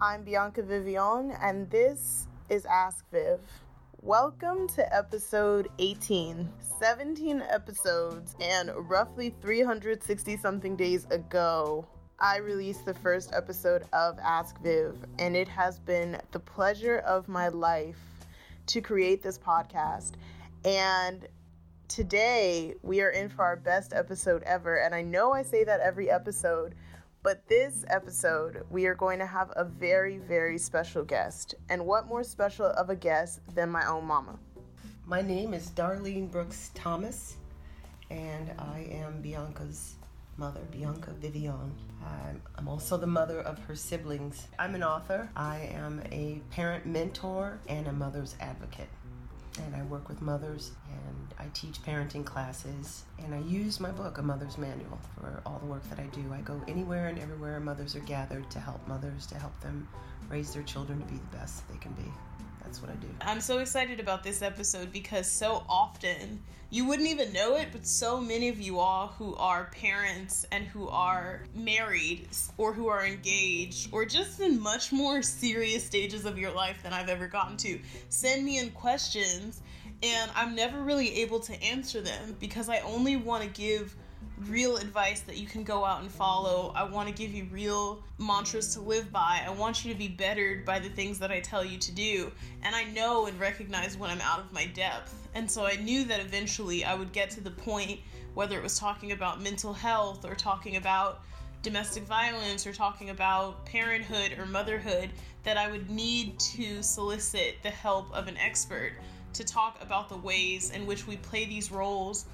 I'm Bianca Vivion, and this is Ask Viv. Welcome to episode 18. 17 episodes, and roughly 360 something days ago, I released the first episode of Ask Viv, and it has been the pleasure of my life to create this podcast. And today we are in for our best episode ever. And I know I say that every episode, but this episode we are going to have a very, very special guest. And what more special of a guest than my own mama? My name is Darlene Brooks Thomas, and I am Bianca's mother, Bianca Vivion. I'm, I'm, also the mother of her siblings. I'm an author, I am a parent mentor, and a mother's advocate and I work with mothers and I teach parenting classes and I use my book, A Mother's Manual, for all the work that I do. I go anywhere and everywhere mothers are gathered to help mothers, to help them raise their children to be the best they can be. That's what I do. I'm so excited about this episode because so often you wouldn't even know it, but so many of you all who are parents and who are married or who are engaged or just in much more serious stages of your life than I've ever gotten to send me in questions and I'm never really able to answer them because I only want to give real advice that you can go out and follow. I want to give you real mantras to live by. I want you to be bettered by the things that I tell you to do. And I know and recognize when I'm out of my depth. And so I knew that eventually I would get to the point, whether it was talking about mental health or talking about domestic violence or talking about parenthood or motherhood, that I would need to solicit the help of an expert to talk about the ways in which we play these roles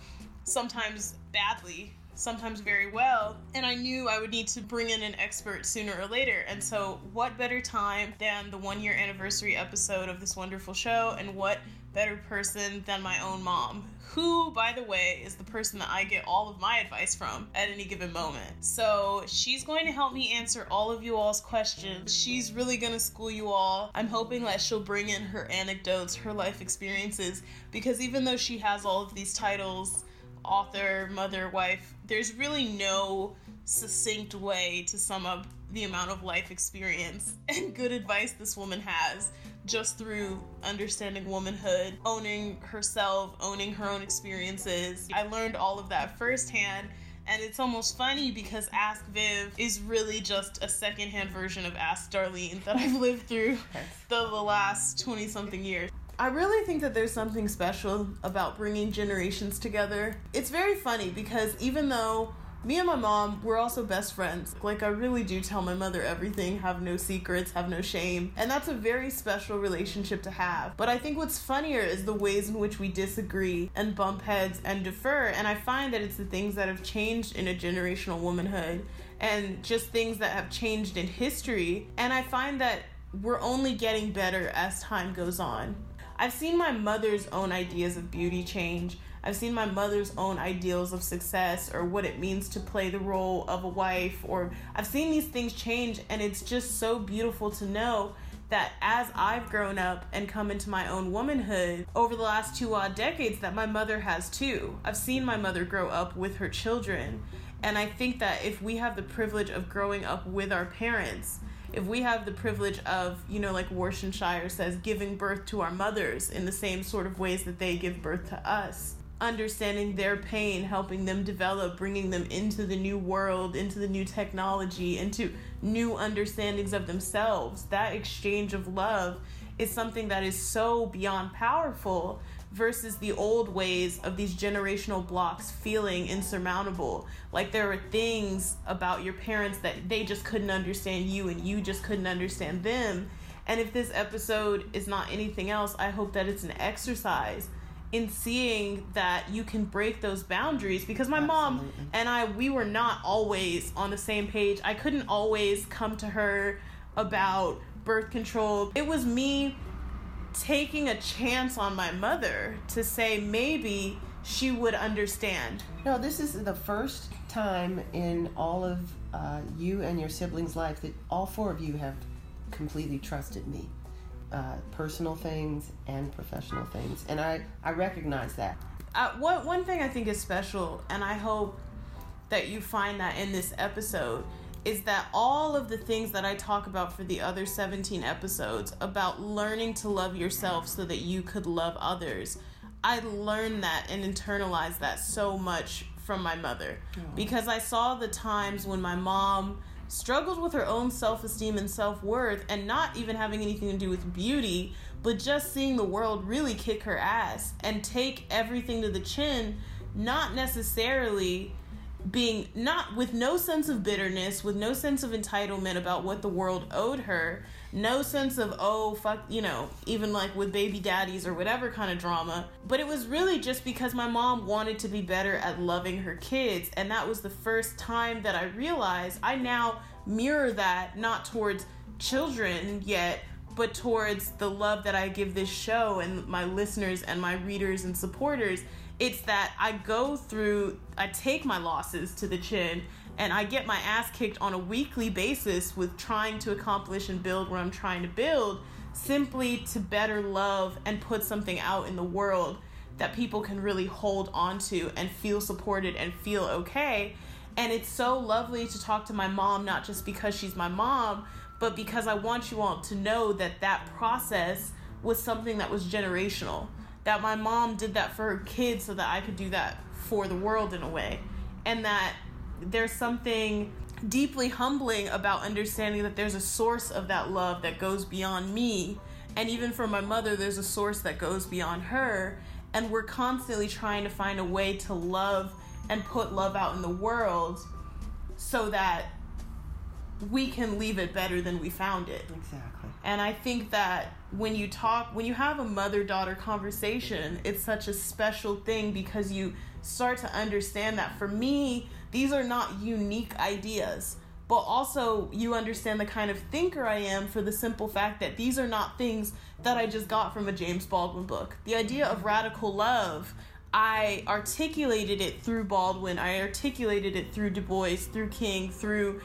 sometimes badly, sometimes very well. And I knew I would need to bring in an expert sooner or later. And so, what better time than the one year anniversary episode of this wonderful show? And what better person than my own mom, who, by the way, is the person that I get all of my advice from at any given moment. So she's going to help me answer all of you all's questions. She's really going to school you all. I'm hoping that she'll bring in her anecdotes, her life experiences, because even though she has all of these titles, author, mother, wife, there's really no succinct way to sum up the amount of life experience and good advice this woman has just through understanding womanhood, owning herself, owning her own experiences. I learned all of that firsthand. And it's almost funny because Ask Viv is really just a secondhand version of Ask Darlene that I've lived through the, the last 20 something years. I really think that there's something special about bringing generations together. It's very funny because even though me and my mom, we're also best friends. Like, I really do tell my mother everything, have no secrets, have no shame. And that's a very special relationship to have. But I think what's funnier is the ways in which we disagree and bump heads and defer. And I find that it's the things that have changed in a generational womanhood and just things that have changed in history. And I find that we're only getting better as time goes on. I've seen my mother's own ideas of beauty change. I've seen my mother's own ideals of success or what it means to play the role of a wife, or I've seen these things change, and it's just so beautiful to know that as I've grown up and come into my own womanhood over the last two odd decades, that my mother has too. I've seen my mother grow up with her children, and I think that if we have the privilege of growing up with our parents, if we have the privilege of, you know, like Warsan Shire says, giving birth to our mothers in the same sort of ways that they give birth to us, understanding their pain, helping them develop, bringing them into the new world, into the new technology, into new understandings of themselves, that exchange of love is something that is so beyond powerful versus the old ways of these generational blocks feeling insurmountable. Like there were things about your parents that they just couldn't understand you and you just couldn't understand them. And if this episode is not anything else, I hope that it's an exercise in seeing that you can break those boundaries because my Absolutely. mom and I we were not always on the same page. I couldn't always come to her about birth control. It was me taking a chance on my mother to say maybe she would understand. No, this is the first time in all of uh, you and your siblings' life that all four of you have completely trusted me. Uh, personal things and professional things, and I I recognize that. Uh, what one thing I think is special, and I hope that you find that in this episode is that all of the things that I talk about for the other 17 episodes about learning to love yourself so that you could love others, I learned that and internalized that so much from my mother. Because I saw the times when my mom struggled with her own self esteem and self worth and not even having anything to do with beauty, but just seeing the world really kick her ass and take everything to the chin, not necessarily being not with no sense of bitterness, with no sense of entitlement about what the world owed her, no sense of oh fuck, you know, even like with baby daddies or whatever kind of drama. But it was really just because my mom wanted to be better at loving her kids, and that was the first time that I realized I now mirror that not towards children yet but towards the love that I give this show and my listeners and my readers and supporters it's that I go through, I take my losses to the chin and I get my ass kicked on a weekly basis with trying to accomplish and build what I'm trying to build simply to better love and put something out in the world that people can really hold on to and feel supported and feel okay. And it's so lovely to talk to my mom, not just because she's my mom, but because I want you all to know that that process was something that was generational that my mom did that for her kids so that I could do that for the world in a way. And that there's something deeply humbling about understanding that there's a source of that love that goes beyond me. And even for my mother, there's a source that goes beyond her. And we're constantly trying to find a way to love and put love out in the world so that we can leave it better than we found it. Exactly. And I think that when you talk, when you have a mother daughter conversation, it's such a special thing because you start to understand that for me, these are not unique ideas. But also, you understand the kind of thinker I am for the simple fact that these are not things that I just got from a James Baldwin book. The idea of radical love, I articulated it through Baldwin, I articulated it through Du Bois, through King, through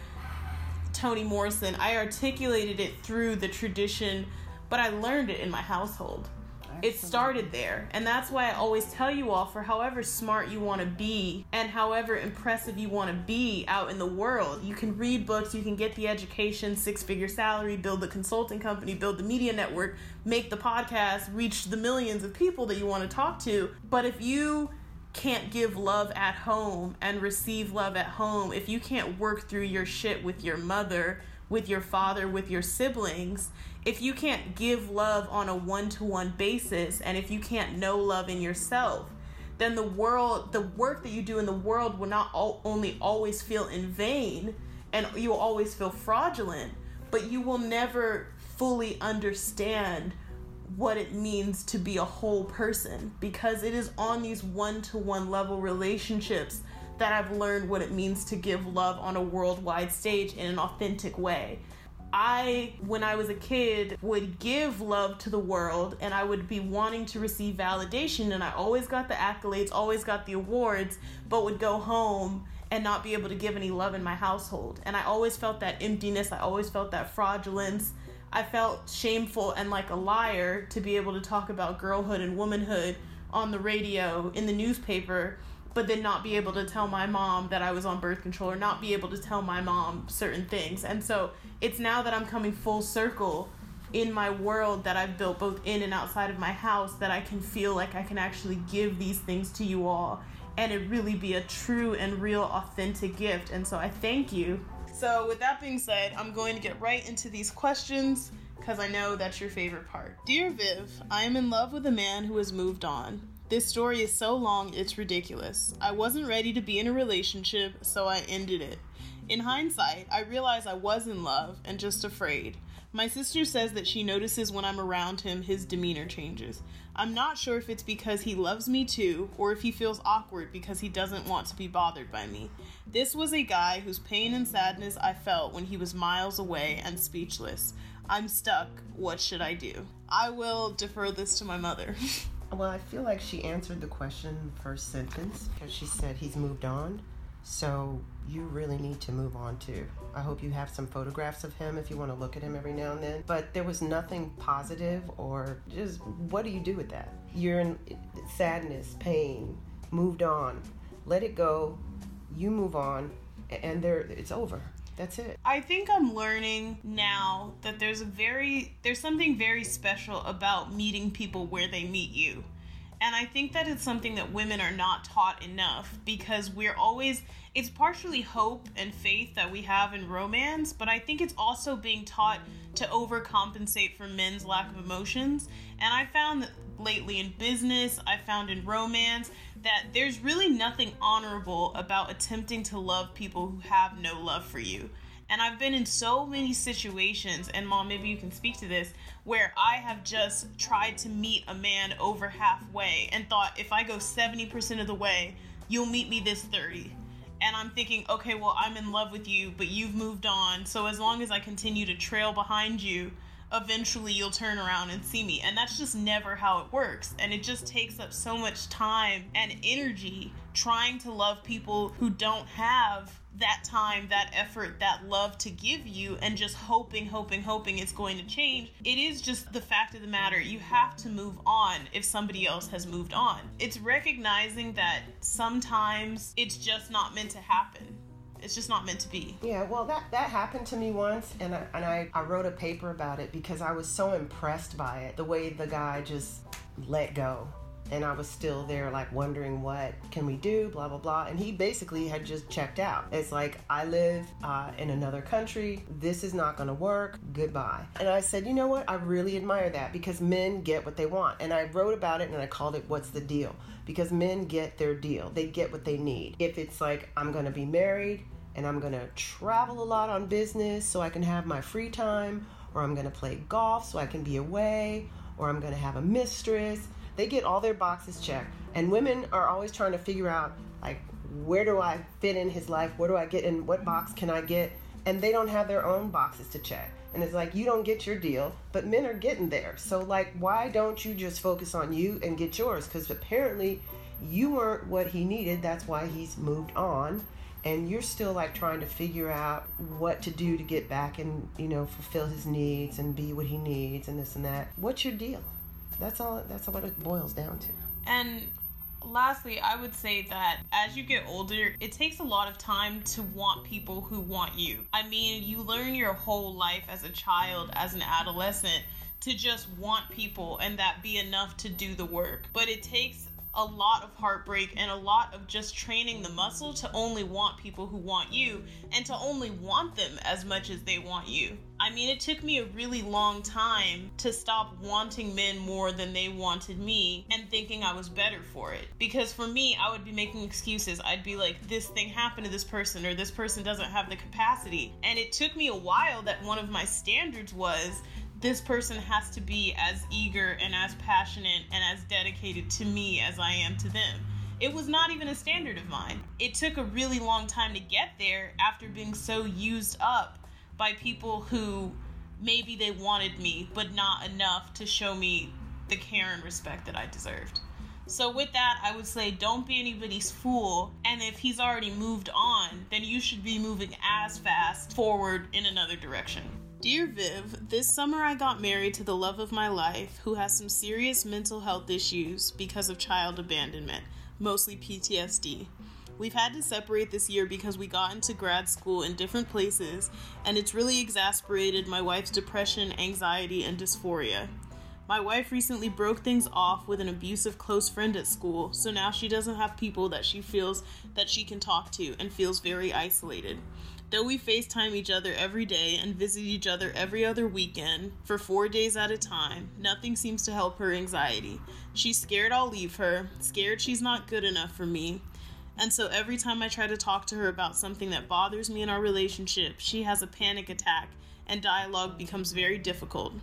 Toni Morrison. I articulated it through the tradition, but I learned it in my household. It started there. And that's why I always tell you all for however smart you want to be and however impressive you want to be out in the world, you can read books, you can get the education, six figure salary, build the consulting company, build the media network, make the podcast, reach the millions of people that you want to talk to. But if you can't give love at home and receive love at home, if you can't work through your shit with your mother, with your father, with your siblings, if you can't give love on a one to one basis, and if you can't know love in yourself, then the world, the work that you do in the world will not all, only always feel in vain and you will always feel fraudulent, but you will never fully understand what it means to be a whole person because it is on these one to one level relationships that I've learned what it means to give love on a worldwide stage in an authentic way. I, when I was a kid, would give love to the world and I would be wanting to receive validation, and I always got the accolades, always got the awards, but would go home and not be able to give any love in my household. And I always felt that emptiness, I always felt that fraudulence, I felt shameful and like a liar to be able to talk about girlhood and womanhood on the radio, in the newspaper, but then not be able to tell my mom that I was on birth control or not be able to tell my mom certain things. And so it's now that I'm coming full circle in my world that I've built both in and outside of my house that I can feel like I can actually give these things to you all and it really be a true and real authentic gift. And so I thank you so, with that being said, I'm going to get right into these questions because I know that's your favorite part. Dear Viv, I am in love with a man who has moved on. This story is so long, it's ridiculous. I wasn't ready to be in a relationship, so I ended it. In hindsight, I realize I was in love and just afraid. My sister says that she notices when I'm around him, his demeanor changes. I'm not sure if it's because he loves me too, or if he feels awkward because he doesn't want to be bothered by me. This was a guy whose pain and sadness I felt when he was miles away and speechless. I'm stuck. What should I do? I will defer this to my mother. well, I feel like she answered the question first sentence because she said he's moved on. So you really need to move on too. I hope you have some photographs of him if you want to look at him every now and then. But there was nothing positive or just what do you do with that? You're in sadness, pain, moved on. Let it go. You move on and there it's over. That's it. I think I'm learning now that there's a very there's something very special about meeting people where they meet you. And I think that it's something that women are not taught enough because we're always it's partially hope and faith that we have in romance, but I think it's also being taught to overcompensate for men's lack of emotions. And I found that lately in business, I found in romance that there's really nothing honorable about attempting to love people who have no love for you. And I've been in so many situations, and mom, maybe you can speak to this, where I have just tried to meet a man over halfway and thought if I go 70% of the way, you'll meet me this 30. And I'm thinking, okay, well, I'm in love with you, but you've moved on. So as long as I continue to trail behind you, eventually you'll turn around and see me. And that's just never how it works. And it just takes up so much time and energy trying to love people who don't have that time, that effort, that love to give you, and just hoping, hoping, hoping it's going to change. It is just the fact of the matter. You have to move on if somebody else has moved on. It's recognizing that sometimes it's just not meant to happen it's just not meant to be. Yeah, well, that that happened to me once, and I, and I, I wrote a paper about it because I was so impressed by it, the way the guy just let go. And I was still there, like wondering what can we do, blah blah blah. And he basically had just checked out. It's like I live uh, in another country. This is not going to work. Goodbye. And I said, you know what? I really admire that because men get what they want. And I wrote about it and I called it "What's the Deal?" because men get their deal. They get what they need. If it's like I'm going to be married and I'm going to travel a lot on business so I can have my free time, or I'm going to play golf so I can be away, or I'm going to have a mistress. They get all their boxes checked. And women are always trying to figure out, like, where do I fit in his life? Where do I get in? What box can I get? And they don't have their own boxes to check. And it's like, you don't get your deal, but men are getting there. So, like, why don't you just focus on you and get yours? Because apparently you weren't what he needed. That's why he's moved on and you're still like trying to figure out what to do to get back and you know fulfill his needs and be what he needs and this and that what's your deal that's all that's what it boils down to. And lastly i would say that as you get older it takes a lot of time to want people who want you. I mean you learn your whole life as a child as an adolescent to just want people and that be enough to do the work. But it takes a lot of heartbreak and a lot of just training the muscle to only want people who want you and to only want them as much as they want you. I mean, it took me a really long time to stop wanting men more than they wanted me and thinking I was better for it. Because for me, I would be making excuses. I'd be like, this thing happened to this person, or this person doesn't have the capacity. And it took me a while that one of my standards was this person has to be as eager and as passionate and as dedicated to me as I am to them. It was not even a standard of mine. It took a really long time to get there after being so used up by people who maybe they wanted me, but not enough to show me the care and respect that I deserved. So, with that, I would say don't be anybody's fool. And if he's already moved on, then you should be moving as fast forward in another direction. Dear Viv, this summer I got married to the love of my life who has some serious mental health issues because of child abandonment, mostly PTSD. We've had to separate this year because we got into grad school in different places, and it's really exasperated my wife's depression, anxiety, and dysphoria. My wife recently broke things off with an abusive close friend at school, so now she doesn't have people that she feels that she can talk to and feels very isolated. Though we FaceTime each other every day and visit each other every other weekend for four days at a time, nothing seems to help her anxiety. She's scared I'll leave her, scared she's not good enough for me. And so every time I try to talk to her about something that bothers me in our relationship, she has a panic attack and dialogue becomes very difficult.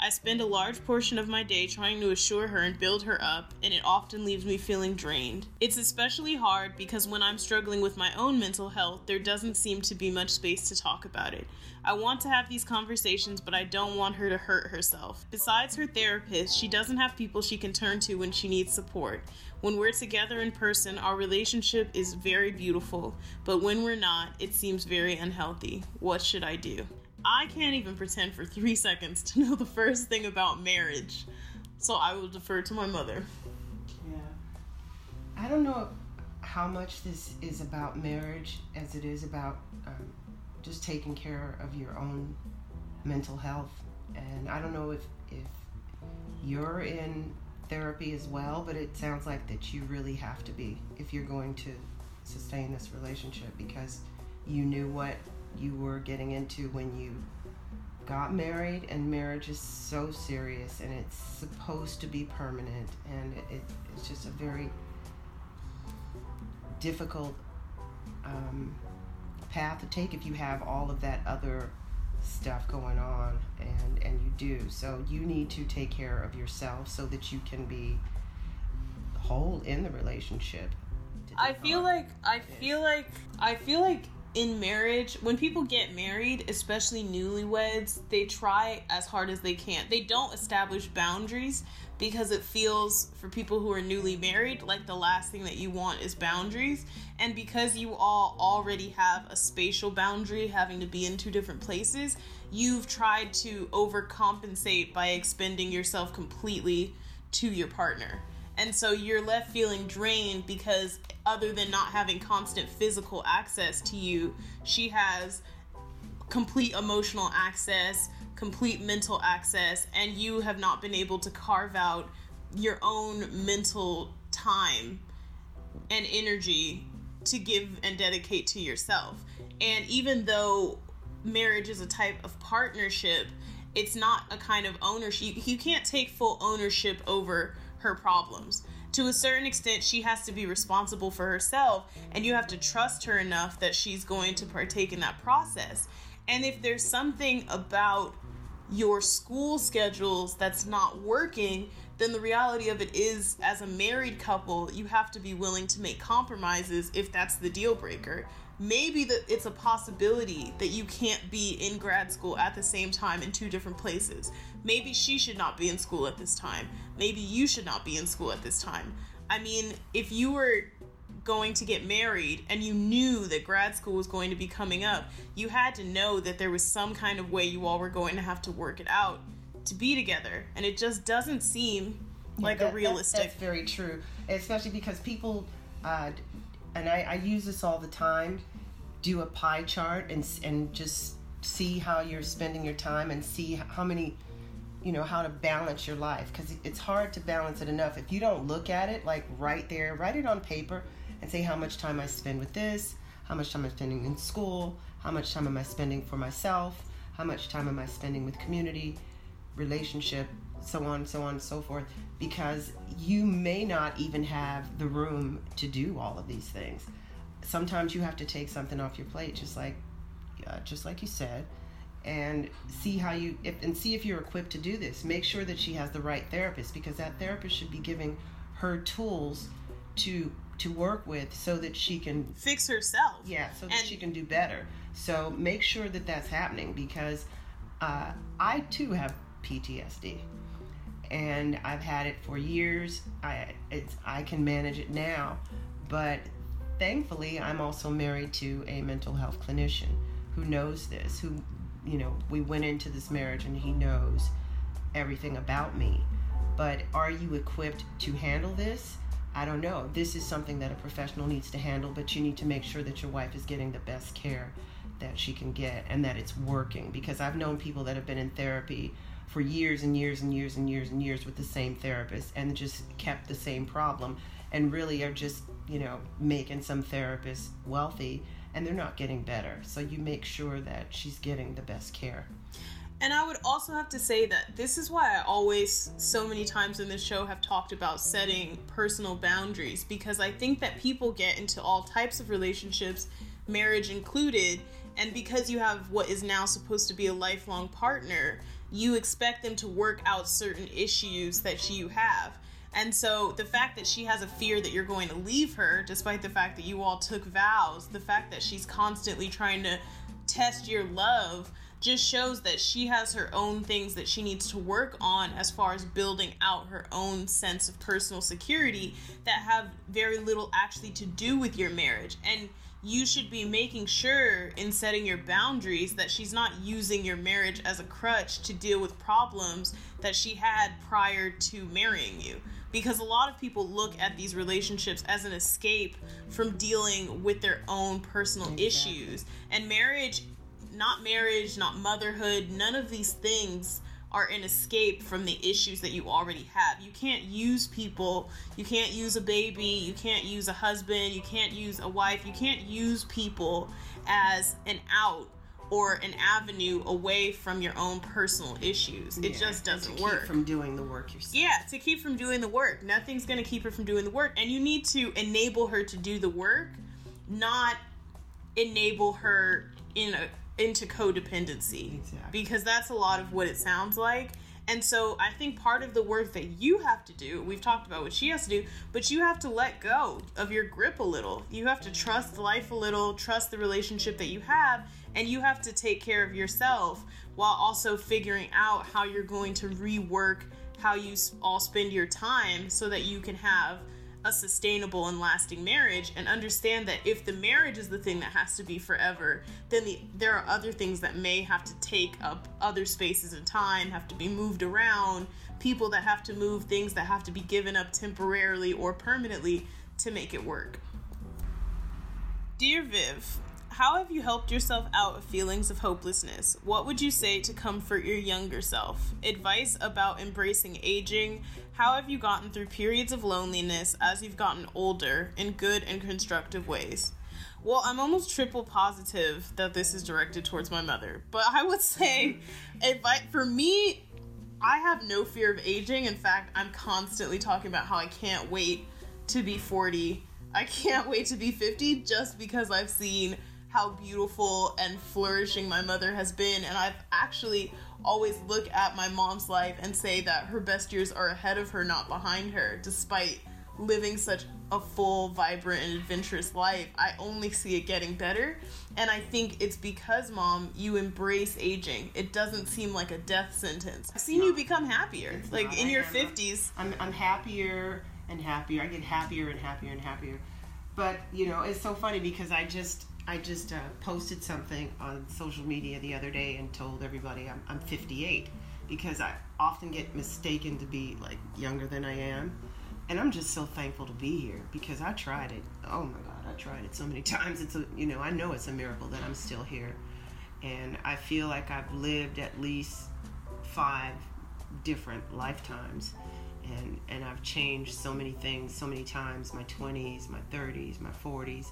I spend a large portion of my day trying to assure her and build her up, and it often leaves me feeling drained. It's especially hard because when I'm struggling with my own mental health, there doesn't seem to be much space to talk about it. I want to have these conversations, but I don't want her to hurt herself. Besides her therapist, she doesn't have people she can turn to when she needs support. When we're together in person, our relationship is very beautiful, but when we're not, it seems very unhealthy. What should I do? I can't even pretend for three seconds to know the first thing about marriage. So I will defer to my mother. Yeah. I don't know how much this is about marriage as it is about um, just taking care of your own mental health. And I don't know if if you're in therapy as well, but it sounds like that you really have to be if you're going to sustain this relationship because you knew what you were getting into when you got married and marriage is so serious and it's supposed to be permanent and it, it, it's just a very difficult um, path to take if you have all of that other stuff going on and and you do. So you need to take care of yourself so that you can be whole in the relationship I feel like I feel like I feel like in marriage, when people get married, especially newlyweds, they try as hard as they can. They don't establish boundaries because it feels for people who are newly married like the last thing that you want is boundaries. And because you all already have a spatial boundary having to be in two different places, you've tried to overcompensate by expending yourself completely to your partner. And so you're left feeling drained because, other than not having constant physical access to you, she has complete emotional access, complete mental access, and you have not been able to carve out your own mental time and energy to give and dedicate to yourself. And even though marriage is a type of partnership, it's not a kind of ownership. You, can't take full ownership over her problems. To a certain extent, she has to be responsible for herself, and you have to trust her enough that she's going to partake in that process. And if there's something about your school schedules that's not working, then the reality of it is, as a married couple, you have to be willing to make compromises if that's the deal breaker maybe that it's a possibility that you can't be in grad school at the same time in two different places. Maybe she should not be in school at this time. Maybe you should not be in school at this time. I mean, if you were going to get married and you knew that grad school was going to be coming up, you had to know that there was some kind of way you all were going to have to work it out to be together. And it just doesn't seem like that, a realistic. That, that's very true, especially because people uh, and I, I use this all the time, do a pie chart and and just see how you're spending your time and see how many you know how to balance your life because it's hard to balance it enough if you don't look at it like right there write it on paper and say how much time i spend with this how much time i'm spending in school how much time am i spending for myself how much time am i spending with community relationship so on, so on so forth, because you may not even have the room to do all of these things. Sometimes you have to take something off your plate, just like, uh, just like you said, and see how you if, and see if you're equipped to do this. Make sure that she has the right therapist, because that therapist should be giving her tools to to work with so that she can fix herself. Yeah, so that and, she can do better. So make sure that that's happening because uh, I too have PTSD and I've had it for years. I it's I can manage it now, but thankfully I'm also married to a mental health clinician who knows this. Who you know we went into this marriage and he knows everything about me. But are you equipped to handle this? I don't know. This is something that a professional needs to handle, but you need to make sure that your wife is getting the best care that she can get and that it's working because I've known people that have been in therapy for years and years and years and years and years with the same therapist and just kept the same problem and really are just, you know, making some therapists wealthy and they're not getting better. So you make sure that she's getting the best care. And I would also have to say that this is why I always, so many times in this show, have talked about setting personal boundaries because I think that people get into all types of relationships, marriage included, and because you have what is now supposed to be a lifelong partner, you expect them to work out certain issues that you have. And so the fact that she has a fear that you're going to leave her, despite the fact that you all took vows, the fact that she's constantly trying to test your love just shows that she has her own things that she needs to work on as far as building out her own sense of personal security that have very little actually to do with your marriage. And you should be making sure in setting your boundaries that she's not using your marriage as a crutch to deal with problems that she had prior to marrying you. Because a lot of people look at these relationships as an escape from dealing with their own personal exactly. issues. And marriage not marriage, not motherhood, none of these things are an escape from the issues that you already have. You can't use people, you can't use a baby, you can't use a husband, you can't use a wife, you can't use people as an out or an avenue away from your own personal issues. It Yeah, just doesn't keep work. from doing the work yourself. Yeah, to keep from doing the work. Nothing's going to keep her from doing the work. And you need to enable her to do the work, not enable her in a, into codependency. Exactly. Because that's a lot of what it sounds like. And so I think part of the work that you have to do, we've talked about what she has to do, but you have to let go of your grip a little. You have to trust life a little, trust the relationship that you have, and you have to take care of yourself while also figuring out how you're going to rework how you all spend your time so that you can have a sustainable and lasting marriage and understand that if the marriage is the thing that has to be forever then the, there are other things that may have to take up other spaces and time have to be moved around people that have to move things that have to be given up temporarily or permanently to make it work dear viv how have you helped yourself out of feelings of hopelessness? What would you say to comfort your younger self? Advice about embracing aging? How have you gotten through periods of loneliness as you've gotten older in good and constructive ways? Well, I'm almost triple positive that this is directed towards my mother, but I would say, advice for me, I have no fear of aging. In fact, I'm constantly talking about how I can't wait to be 40. I can't wait to be 50 just because I've seen how beautiful and flourishing my mother has been. And I've actually always look at my mom's life and say that her best years are ahead of her, not behind her, despite living such a full, vibrant, and adventurous life. I only see it getting better. And I think it's because, mom, you embrace aging. It doesn't seem like a death sentence. I've seen you become happier. Like not. in I your am. 50s. I'm, I'm happier and happier. I get happier and happier and happier. But you know, it's so funny because I just I just uh, posted something on social media the other day and told everybody I'm, I'm 58 because I often get mistaken to be like younger than I am. And I'm just so thankful to be here because I tried it. Oh my God, I tried it so many times. It's a, you know, I know it's a miracle that I'm still here. And I feel like I've lived at least five different lifetimes and and I've changed so many things so many times my 20s my 30s my 40s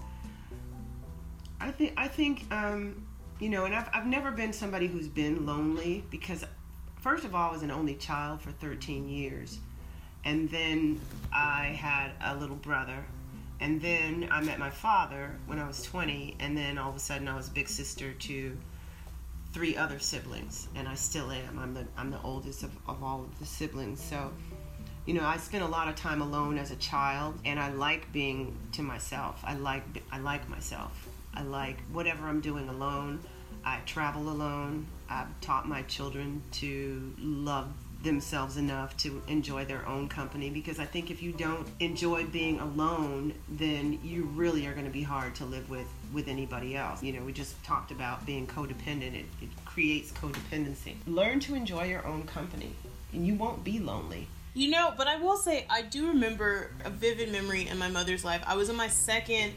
I think I think um, you know and I've, I've never been somebody who's been lonely because first of all I was an only child for 13 years. And then I had a little brother. And then I met my father when I was 20 and then all of a sudden I was big sister to three other siblings and I still am. I'm the I'm the oldest of, of all of the siblings. So you know I spent a lot of time alone as a child and I like being to myself. I like I like myself I like whatever I'm doing alone. I travel alone. I've taught my children to love themselves enough to enjoy their own company because I think if you don't enjoy being alone then you really are going to be hard to live with with anybody else. You know we just talked about being codependent. It, it creates codependency. Learn to enjoy your own company and you won't be lonely. You know, but I will say I do remember a vivid memory in my mother's life. I was in my second,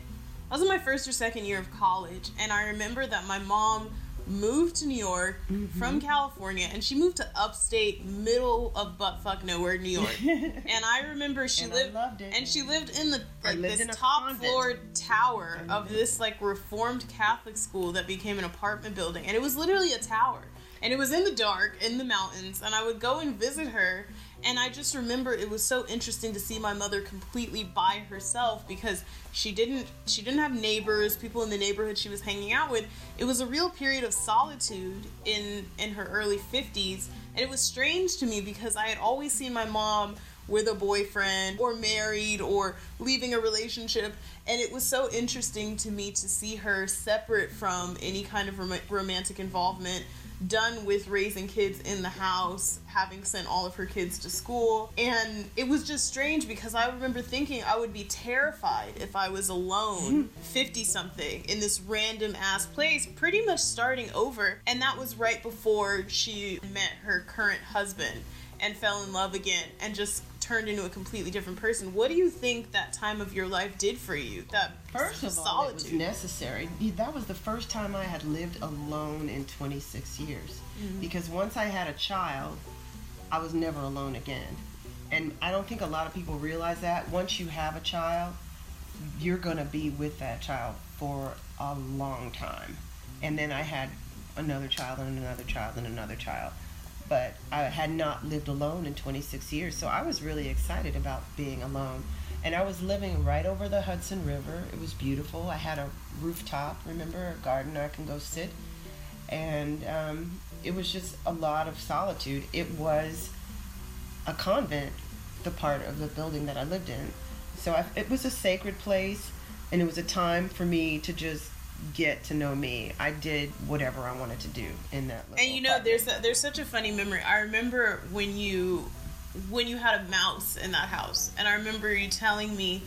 I was in my first or second year of college, and I remember that my mom moved to New York from California, and she moved to upstate, middle of buttfuck nowhere, New York. and I remember she And lived, and she lived in the like this top floor tower of this like reformed Catholic school that became an apartment building, and it was literally a tower, and it was in the dark in the mountains, and I would go and visit her. And I just remember it was so interesting to see my mother completely by herself because she didn't she didn't have neighbors, people in the neighborhood she was hanging out with. It was a real period of solitude in in her early 50s, and it was strange to me because I had always seen my mom with a boyfriend or married or leaving a relationship. And it was so interesting to me to see her separate from any kind of rom- romantic involvement done with raising kids in the house, having sent all of her kids to school. And it was just strange because I remember thinking I would be terrified if I was alone, hmm. 50 something, in this random ass place, pretty much starting over. And that was right before she met her current husband and fell in love again and just turned into a completely different person. What do you think that time of your life did for you? That First of all, it was necessary. That was the first time I had lived alone in 26 years. Mm-hmm. Because once I had a child, I was never alone again. And I don't think a lot of people realize that. Once you have a child, you're going to be with that child for a long time. And then I had another child and another child and another child. But I had not lived alone in 26 years, so I was really excited about being alone. And I was living right over the Hudson River. It was beautiful. I had a rooftop, remember, a garden I can go sit. And um, it was just a lot of solitude. It was a convent, the part of the building that I lived in. So I, it was a sacred place, and it was a time for me to just get to know me. I did whatever I wanted to do in that. and you know, apartment. there's a, there's such a funny memory. I remember when you when you had a mouse in that house, and I remember you telling me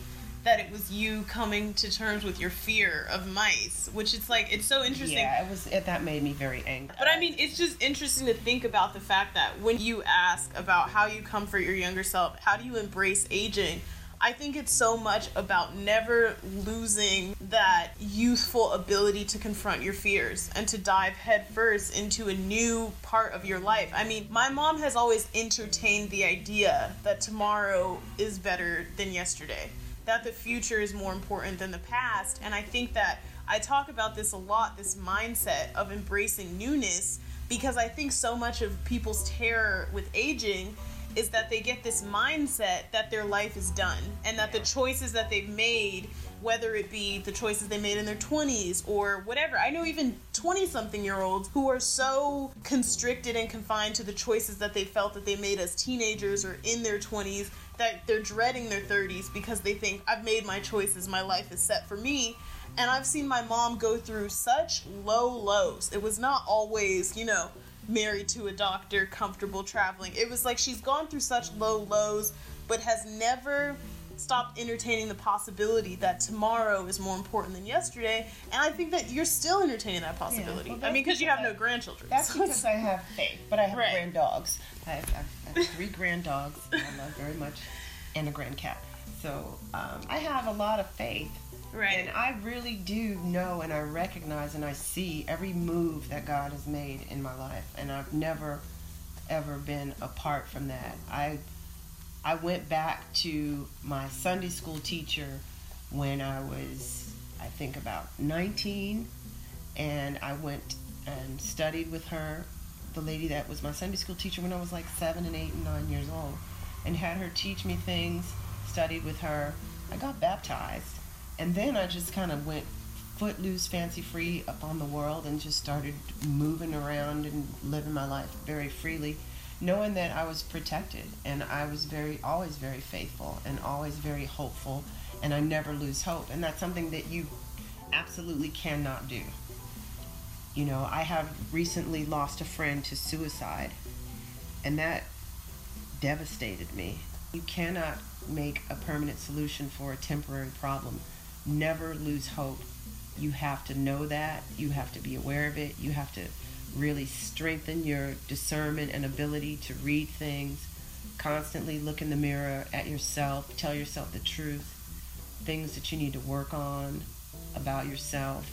that it was you coming to terms with your fear of mice, which it's like it's so interesting. Yeah, it was it, that made me very angry. But I mean, it's just interesting to think about the fact that when you ask about how you comfort your younger self, how do you embrace aging? I think it's so much about never losing that youthful ability to confront your fears and to dive headfirst into a new part of your life. I mean, my mom has always entertained the idea that tomorrow is better than yesterday, that the future is more important than the past. And I think that I talk about this a lot this mindset of embracing newness because I think so much of people's terror with aging is that they get this mindset that their life is done and that the choices that they've made whether it be the choices they made in their 20s or whatever. I know even 20 something year olds who are so constricted and confined to the choices that they felt that they made as teenagers or in their 20s that they're dreading their 30s because they think, I've made my choices, my life is set for me. And I've seen my mom go through such low lows. It was not always, you know, married to a doctor, comfortable traveling. It was like she's gone through such low lows, but has never stopped entertaining the possibility that tomorrow is more important than yesterday. And I think that you're still entertaining that possibility. Yeah, well, I mean, because you have no grandchildren. That's so because I have faith, but I have right. grand dogs. I have, I have three grand dogs I love very much, and a grand cat. So um, I have a lot of faith Right. And I really do know and I recognize and I see every move that God has made in my life. And I've never, ever been apart from that. I, I went back to my Sunday school teacher when I was, I think, about 19. And I went and studied with her, the lady that was my Sunday school teacher when I was like seven and eight and nine years old, and had her teach me things, studied with her. I got baptized and then I just kind of went footloose, fancy free up on the world and just started moving around and living my life very freely, knowing that I was protected and I was very, always very faithful and always very hopeful and I never lose hope. And that's something that you absolutely cannot do. You know, I have recently lost a friend to suicide and that devastated me. You cannot make a permanent solution for a temporary problem never lose hope. You have to know that. You have to be aware of it. You have to really strengthen your discernment and ability to read things. Constantly look in the mirror at yourself. Tell yourself the truth. Things that you need to work on about yourself.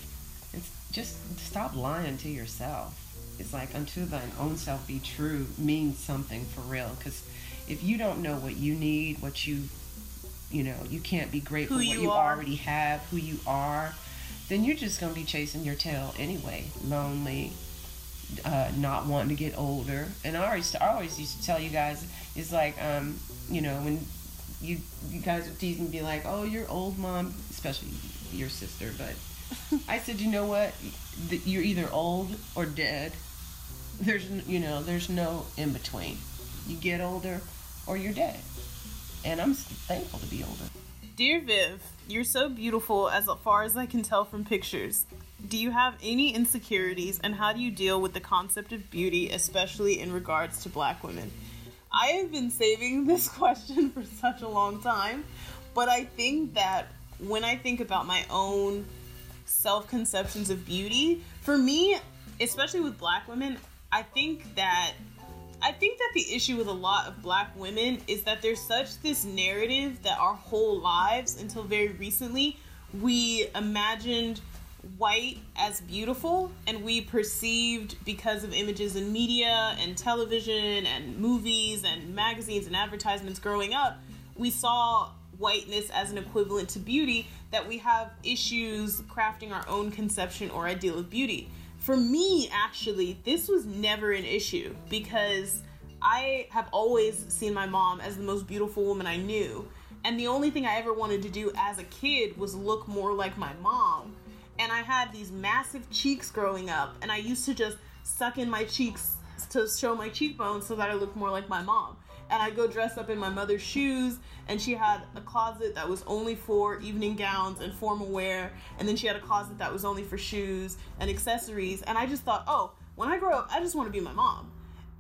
And just stop lying to yourself. It's like unto thine own self be true means something for real. Because if you don't know what you need, what you you know, you can't be grateful who for what you, you already have, who you are, then you're just gonna be chasing your tail anyway. Lonely, uh, not wanting to get older. And I always, I always used to tell you guys, it's like, um, you know, when you you guys would tease me, be like, "Oh, you're old, mom," especially your sister. But I said, you know what? You're either old or dead. There's, you know, there's no in between. You get older, or you're dead and I'm thankful to be older. Dear Viv, you're so beautiful as far as I can tell from pictures. Do you have any insecurities, and how do you deal with the concept of beauty, especially in regards to black women? I have been saving this question for such a long time, but I think that when I think about my own self conceptions of beauty, for me, especially with black women, I think that I think that the issue with a lot of black women is that there's such this narrative that our whole lives until very recently we imagined white as beautiful and we perceived because of images in media and television and movies and magazines and advertisements growing up we saw whiteness as an equivalent to beauty that we have issues crafting our own conception or ideal of beauty for me actually this was never an issue because i have always seen my mom as the most beautiful woman i knew and the only thing i ever wanted to do as a kid was look more like my mom and I had these massive cheeks growing up, and I used to just suck in my cheeks to show my cheekbones so that I looked more like my mom. And I'd go dress up in my mother's shoes, and she had a closet that was only for evening gowns and formal wear, and then she had a closet that was only for shoes and accessories. And I just thought, oh, when I grow up, I just want to be my mom.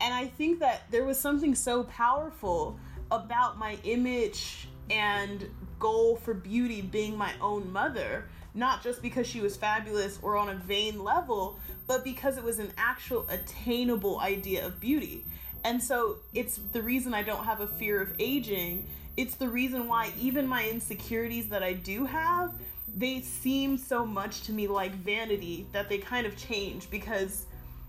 And I think that there was something so powerful about my image and goal for beauty being my own mother not just because she was fabulous or on a vain level, but because it was an actual attainable idea of beauty. And so it's the reason I don't have a fear of aging. It's the reason why even my insecurities that I do have, they seem so much to me like vanity that they kind of change because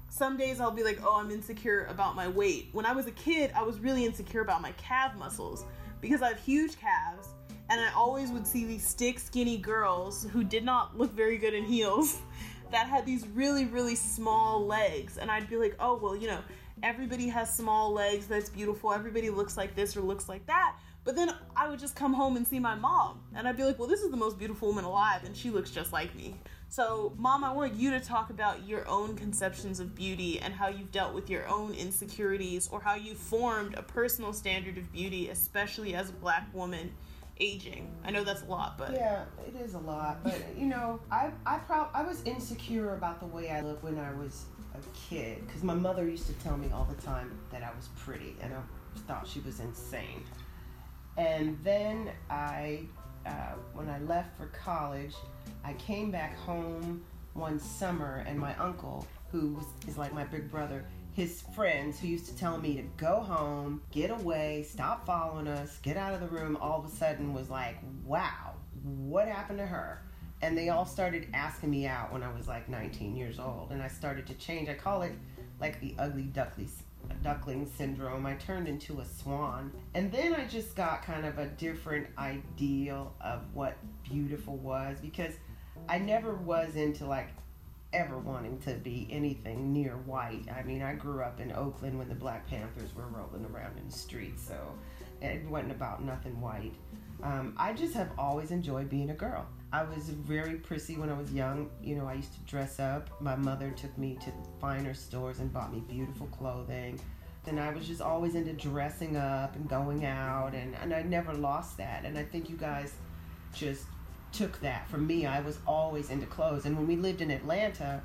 some days I'll be like, oh, I'm insecure about my weight. When I was a kid, I was really insecure about my calf muscles because I have huge calves and I always would see these stick skinny girls who did not look very good in heels that had these really really small legs and I'd be like, "Oh, well, you know, everybody has small legs. That's beautiful. Everybody looks like this or looks like that." But then I would just come home and see my mom and I'd be like, "Well, this is the most beautiful woman alive and she looks just like me." So, mom, I want you to talk about your own conceptions of beauty and how you've dealt with your own insecurities or how you formed a personal standard of beauty, especially as a black woman aging. I know that's a lot, but yeah, it is a lot. But you know, I I prob I was insecure about the way I looked when I was a kid because my mother used to tell me all the time that I was pretty, and I thought she was insane. And then I, uh, when I left for college, I came back home one summer, and my uncle, who is like my big brother, his friends who used to tell me to go home, get away, stop following us, get out of the room, all of a sudden was like, wow, what happened to her? And they all started asking me out when I was like 19 years old. And I started to change. I call it like the ugly duckling, duckling syndrome. I turned into a swan. And then I just got kind of a different ideal of what beautiful was because I never was into like ever wanting to be anything near white. I mean, I grew up in Oakland when the Black Panthers were rolling around in the streets, so it wasn't about nothing white. Um, I just have always enjoyed being a girl. I was very prissy when I was young. You know, I used to dress up. My mother took me to finer stores and bought me beautiful clothing. And I was just always into dressing up and going out, and, and I never lost that. And I think you guys just took that from me. I was always into clothes. And when we lived in Atlanta,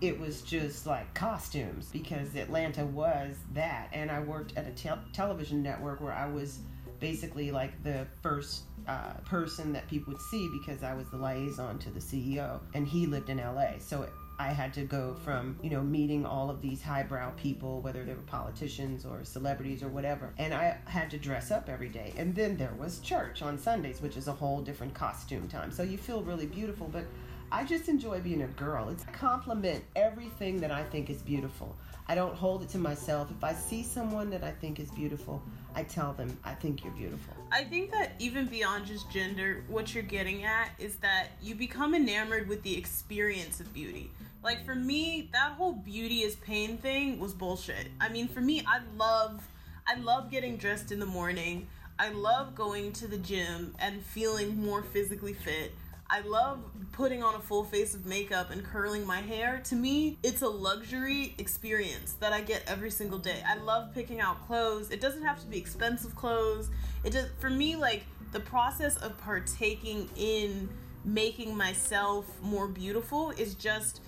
it was just like costumes because Atlanta was that. And I worked at a te- television network where I was basically like the first uh, person that people would see because I was the liaison to the CEO. And he lived in LA. So I had to go from, you know, meeting all of these highbrow people, whether they were politicians or celebrities or whatever, and I had to dress up every day. And then there was church on Sundays, which is a whole different costume time. So you feel really beautiful, but I just enjoy being a girl. It's compliment everything that I think is beautiful. I don't hold it to myself. If I see someone that I think is beautiful, I tell them, I think you're beautiful. I think that even beyond just gender, what you're getting at is that you become enamored with the experience of beauty. Like for me, that whole beauty is pain thing was bullshit. I mean, for me, I love I love getting dressed in the morning. I love going to the gym and feeling more physically fit. I love putting on a full face of makeup and curling my hair. To me, it's a luxury experience that I get every single day. I love picking out clothes. It doesn't have to be expensive clothes. It just for me like the process of partaking in making myself more beautiful is just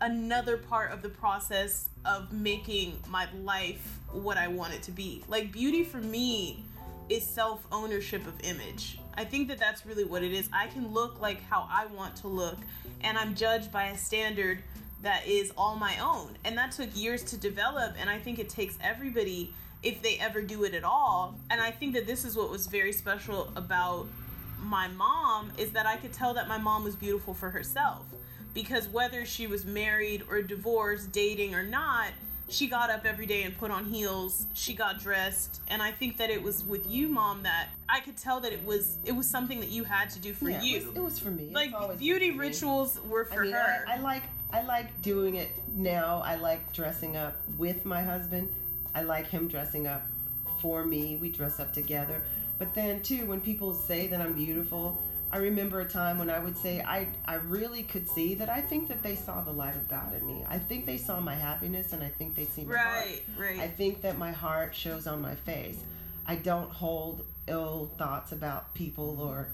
another part of the process of making my life what I want it to be. Like beauty for me is self ownership of image. I think that that's really what it is. I can look like how I want to look, and I'm judged by a standard that is all my own. And that took years to develop. And I think it takes everybody, if they ever do it at all. And I think that this is what was very special about my mom is that I could tell that my mom was beautiful for herself. Because whether she was married or divorced, dating or not, she got up every day and put on heels she got dressed and i think that it was with you mom that i could tell that it was it was something that you had to do for Yeah, you It was, it was for me. Like beauty me. rituals were for I mean, her I, I like I like doing it now. I like dressing up with my husband. I like him dressing up for me. We dress up together. But then too, when people say that I'm beautiful, I remember a time when I would say I I really could see that I think that they saw the light of God in me. I think they saw my happiness and I think they see my heart. right right I think that my heart shows on my face. I don't hold ill thoughts about people or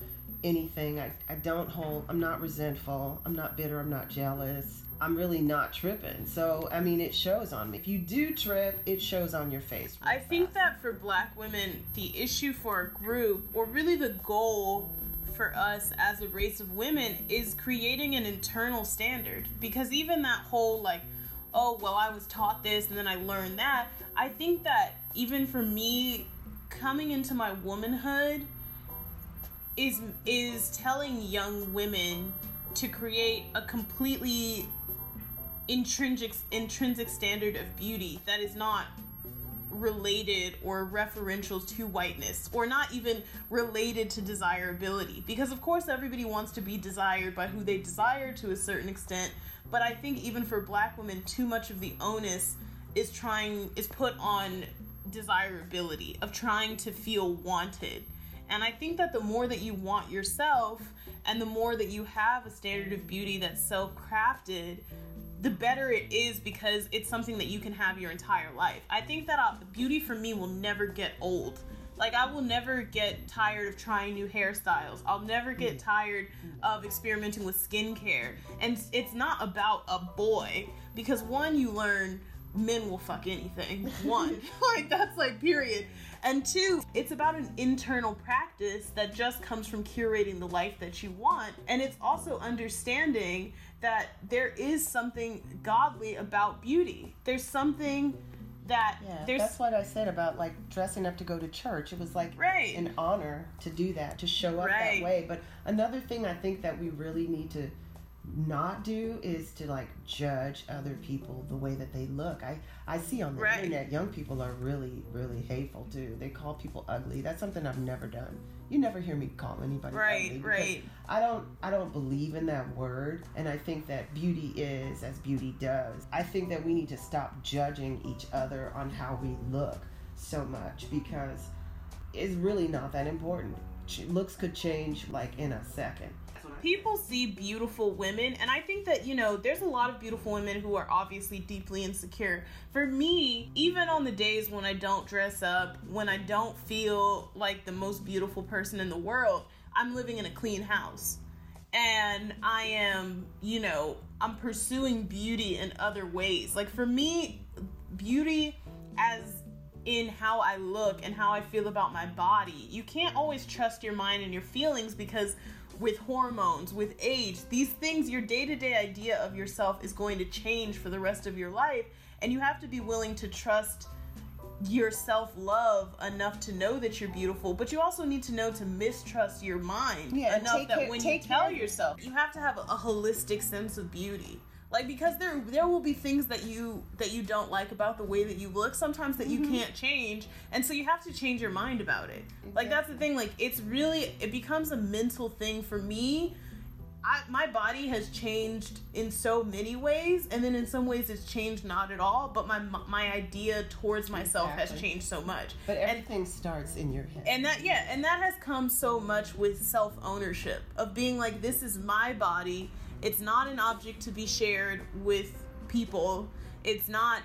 anything. I, I don't hold, I'm not resentful. I'm not bitter. I'm not jealous. I'm really not tripping. So, I mean, it shows on me. If you do trip, it shows on your face. I think that for black women, the issue for a group, or really the goal for us as a race of women, is creating an internal standard. Because even that whole, like, oh, well, I was taught this and then I learned that, I think that even for me, coming into my womanhood is is telling young women to create a completely intrinsic intrinsic standard of beauty that is not related or referential to whiteness or not even related to desirability. Because of course everybody wants to be desired by who they desire to a certain extent but i think even for black women too much of the onus is trying is put on desirability of trying to feel wanted. And i think that the more that you want yourself and the more that you have a standard of beauty that's self-crafted the better it is because it's something that you can have your entire life. I think that uh, beauty for me will never get old. Like I will never get tired of trying new hairstyles. I'll never get tired of experimenting with skincare. And it's not about a boy because one you learn men will fuck anything. One. like that's like period. And two, it's about an internal practice that just comes from curating the life that you want. And it's also understanding that there is something godly about beauty. There's something that Yeah, there's that's what I said about like dressing up to go to church. It was like Right. an honor to do that, to show up Right. that way. But another thing I think that we really need to not do is to like judge other people the way that they look. I I see on the Right. internet young people are really really hateful too. They call people ugly. That's something I've never done. You never hear me call anybody Right, right. I don't I don't believe in that word and I think that beauty is as beauty does. I think that we need to stop judging each other on how we look so much because it's really not that important. Looks could change like in a second. People see beautiful women and i think that you know there's a lot of beautiful women who are obviously deeply insecure for me even on the days when i don't dress up when i don't feel like the most beautiful person in the world i'm living in a clean house and i am you know i'm pursuing beauty in other ways like for me beauty as in how I look and how I feel about my body. You can't always trust your mind and your feelings because with hormones, with age, these things, your day to day idea of yourself is going to change for the rest of your life. And you have to be willing to trust your self love enough to know that you're beautiful, but you also need to know to mistrust your mind Yeah, enough that care- when you tell care yourself, you have to have a, a holistic sense of beauty. Like because there there will be things that you that you don't like about the way that you look sometimes that Mm-hmm. you can't change, and so you have to change your mind about it. Like that's the thing. Like it's really it becomes a mental thing for me. I, my body has changed in so many ways, and then in some ways it's changed not at all. But my my idea towards myself has changed so much. But And- everything starts in your head. and that yeah and that has come so much with self ownership of being like this is my body it's not an object to be shared with people. It's not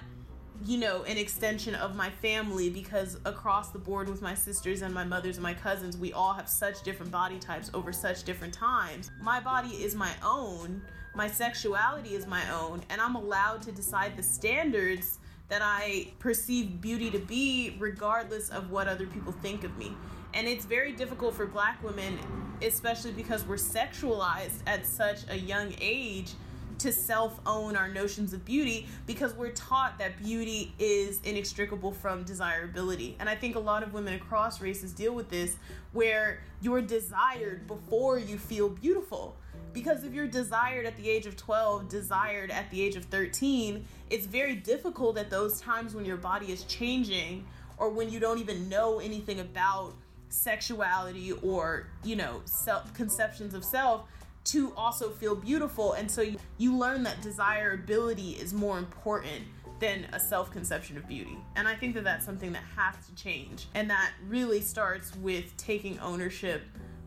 you know an extension of my family because across the board with my sisters and my mothers and my cousins we all have such different body types over such different times. My body is my own. My sexuality is my own. And i'm allowed to decide the standards that I perceive beauty to be, regardless of what other people think of me. And it's very difficult for black women, especially because we're sexualized at such a young age, to self own our notions of beauty because we're taught that beauty is inextricable from desirability. And I think a lot of women across races deal with this where you're desired before you feel beautiful. Because if you're desired at the age of 12, desired at the age of 13, it's very difficult at those times when your body is changing or when you don't even know anything about sexuality or, you know, self conceptions of self to also feel beautiful. And so you, you learn that desirability is more important than a self conception of beauty. And I think that that's something that has to change. And that really starts with taking ownership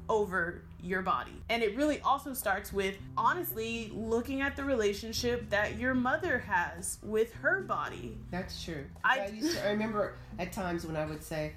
over your body. And it really also starts with honestly looking at the relationship that your mother has with her body. That's true. I, I used to I remember at times when I would say,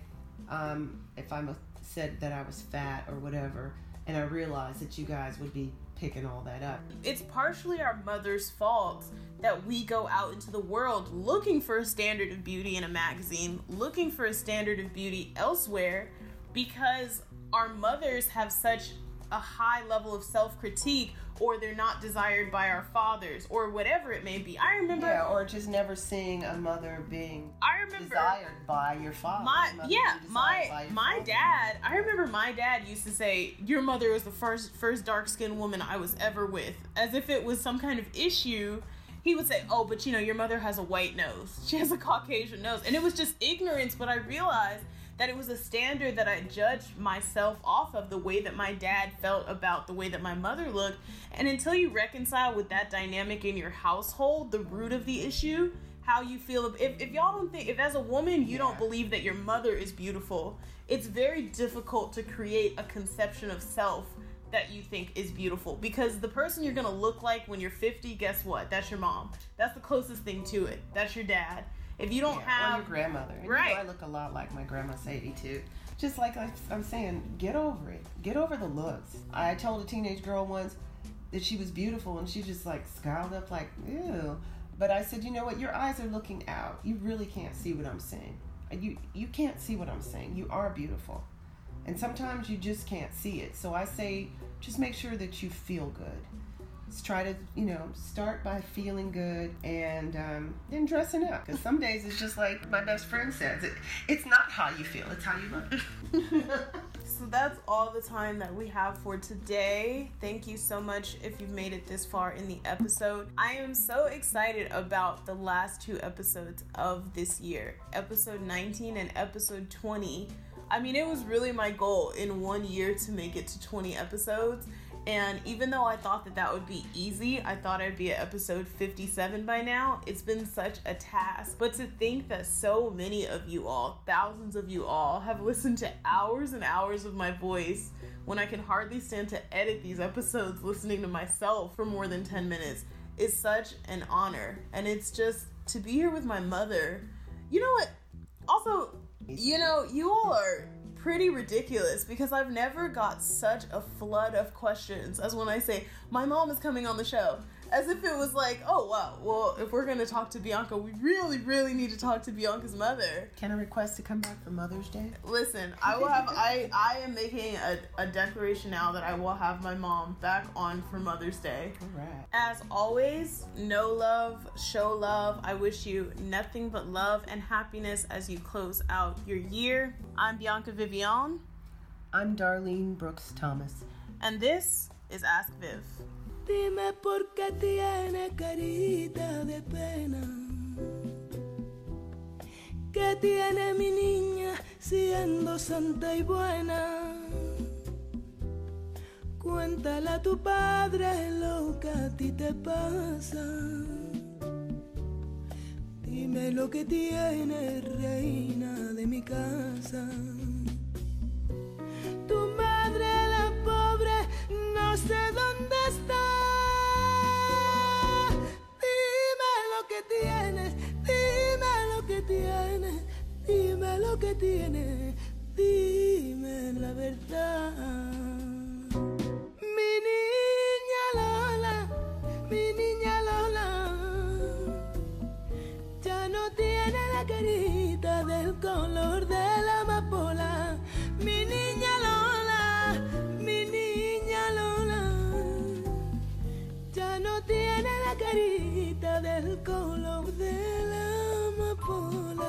um, if I said that I was fat or whatever, and I realized that you guys would be picking all that up. It's partially our mother's fault that we go out into the world looking for a standard of beauty in a magazine, looking for a standard of beauty elsewhere, because our mothers have such a high level of self critique or they're not desired by our fathers or whatever it may be. I remember Yeah, or just never seeing a mother being I remember desired by your father. My yeah, my my father. dad, I remember my dad used to say your mother was the first first dark-skinned woman I was ever with as if it was some kind of issue. He would say, "Oh, but you know, your mother has a white nose. She has a Caucasian nose." And it was just ignorance, but I realized that it was a standard that I judged myself off of the way that my dad felt about the way that my mother looked. And until you reconcile with that dynamic in your household, the root of the issue, how you feel if, if y'all don't think if as a woman you yeah. don't believe that your mother is beautiful it's very difficult to create a conception of self that you think is beautiful. Because the person you're gonna look like when you're 50 guess what? That's your mom. That's the closest thing to it. That's your dad if you don't yeah, have or your grandmother, and right? You know, I look a lot like my grandma Sadie too. Just like I'm saying, get over it. Get over the looks. I told a teenage girl once that she was beautiful, and she just like scowled up like, ew. But I said, you know what? Your eyes are looking out. You really can't see what I'm saying. You you can't see what I'm saying. You are beautiful, and sometimes you just can't see it. So I say, just make sure that you feel good try to you know start by feeling good and um, then dressing up. Because some days it's just like my best friend says it, it's not how you feel it's how you look. So that's all the time that we have for today. Thank you so much if you've made it this far in the episode. I am so excited about the last two episodes of this year episode 19 and episode 20 i mean it was really my goal in one year to make it to 20 episodes and even though I thought that that would be easy, I thought I'd be at episode 57 by now. It's been such a task. But to think that so many of you all, thousands of you all, have listened to hours and hours of my voice when I can hardly stand to edit these episodes listening to myself for more than 10 minutes is such an honor. And it's just to be here with my mother. You know what? Also, you know, you all are pretty ridiculous because I've never got such a flood of questions as when I say, My mom is coming on the show as if it was like, oh wow, well if we're gonna talk to Bianca, we really, really need to talk to Bianca's mother. Can I request to come back for Mother's Day? Listen, I will have I I am making a, a declaration now that I will have my mom back on for Mother's Day. Alright. As always, no love, show love. I wish you nothing but love and happiness as you close out your year. I'm Bianca Vivion. I'm Darlene Brooks Thomas. And this is Ask Viv. Dime por qué tiene carita de pena. ¿Qué tiene mi niña siendo santa y buena? Cuéntale a tu padre lo que a ti te pasa. Dime lo que tiene reina de mi casa. Tu madre la pobre no sé dónde está. Tienes, dime lo que tienes, dime lo que tienes, dime la verdad. Mi niña Lola, mi niña Lola, ya no tiene la carita del color de la amapola. Mi niña Lola, carita del color de la amapola.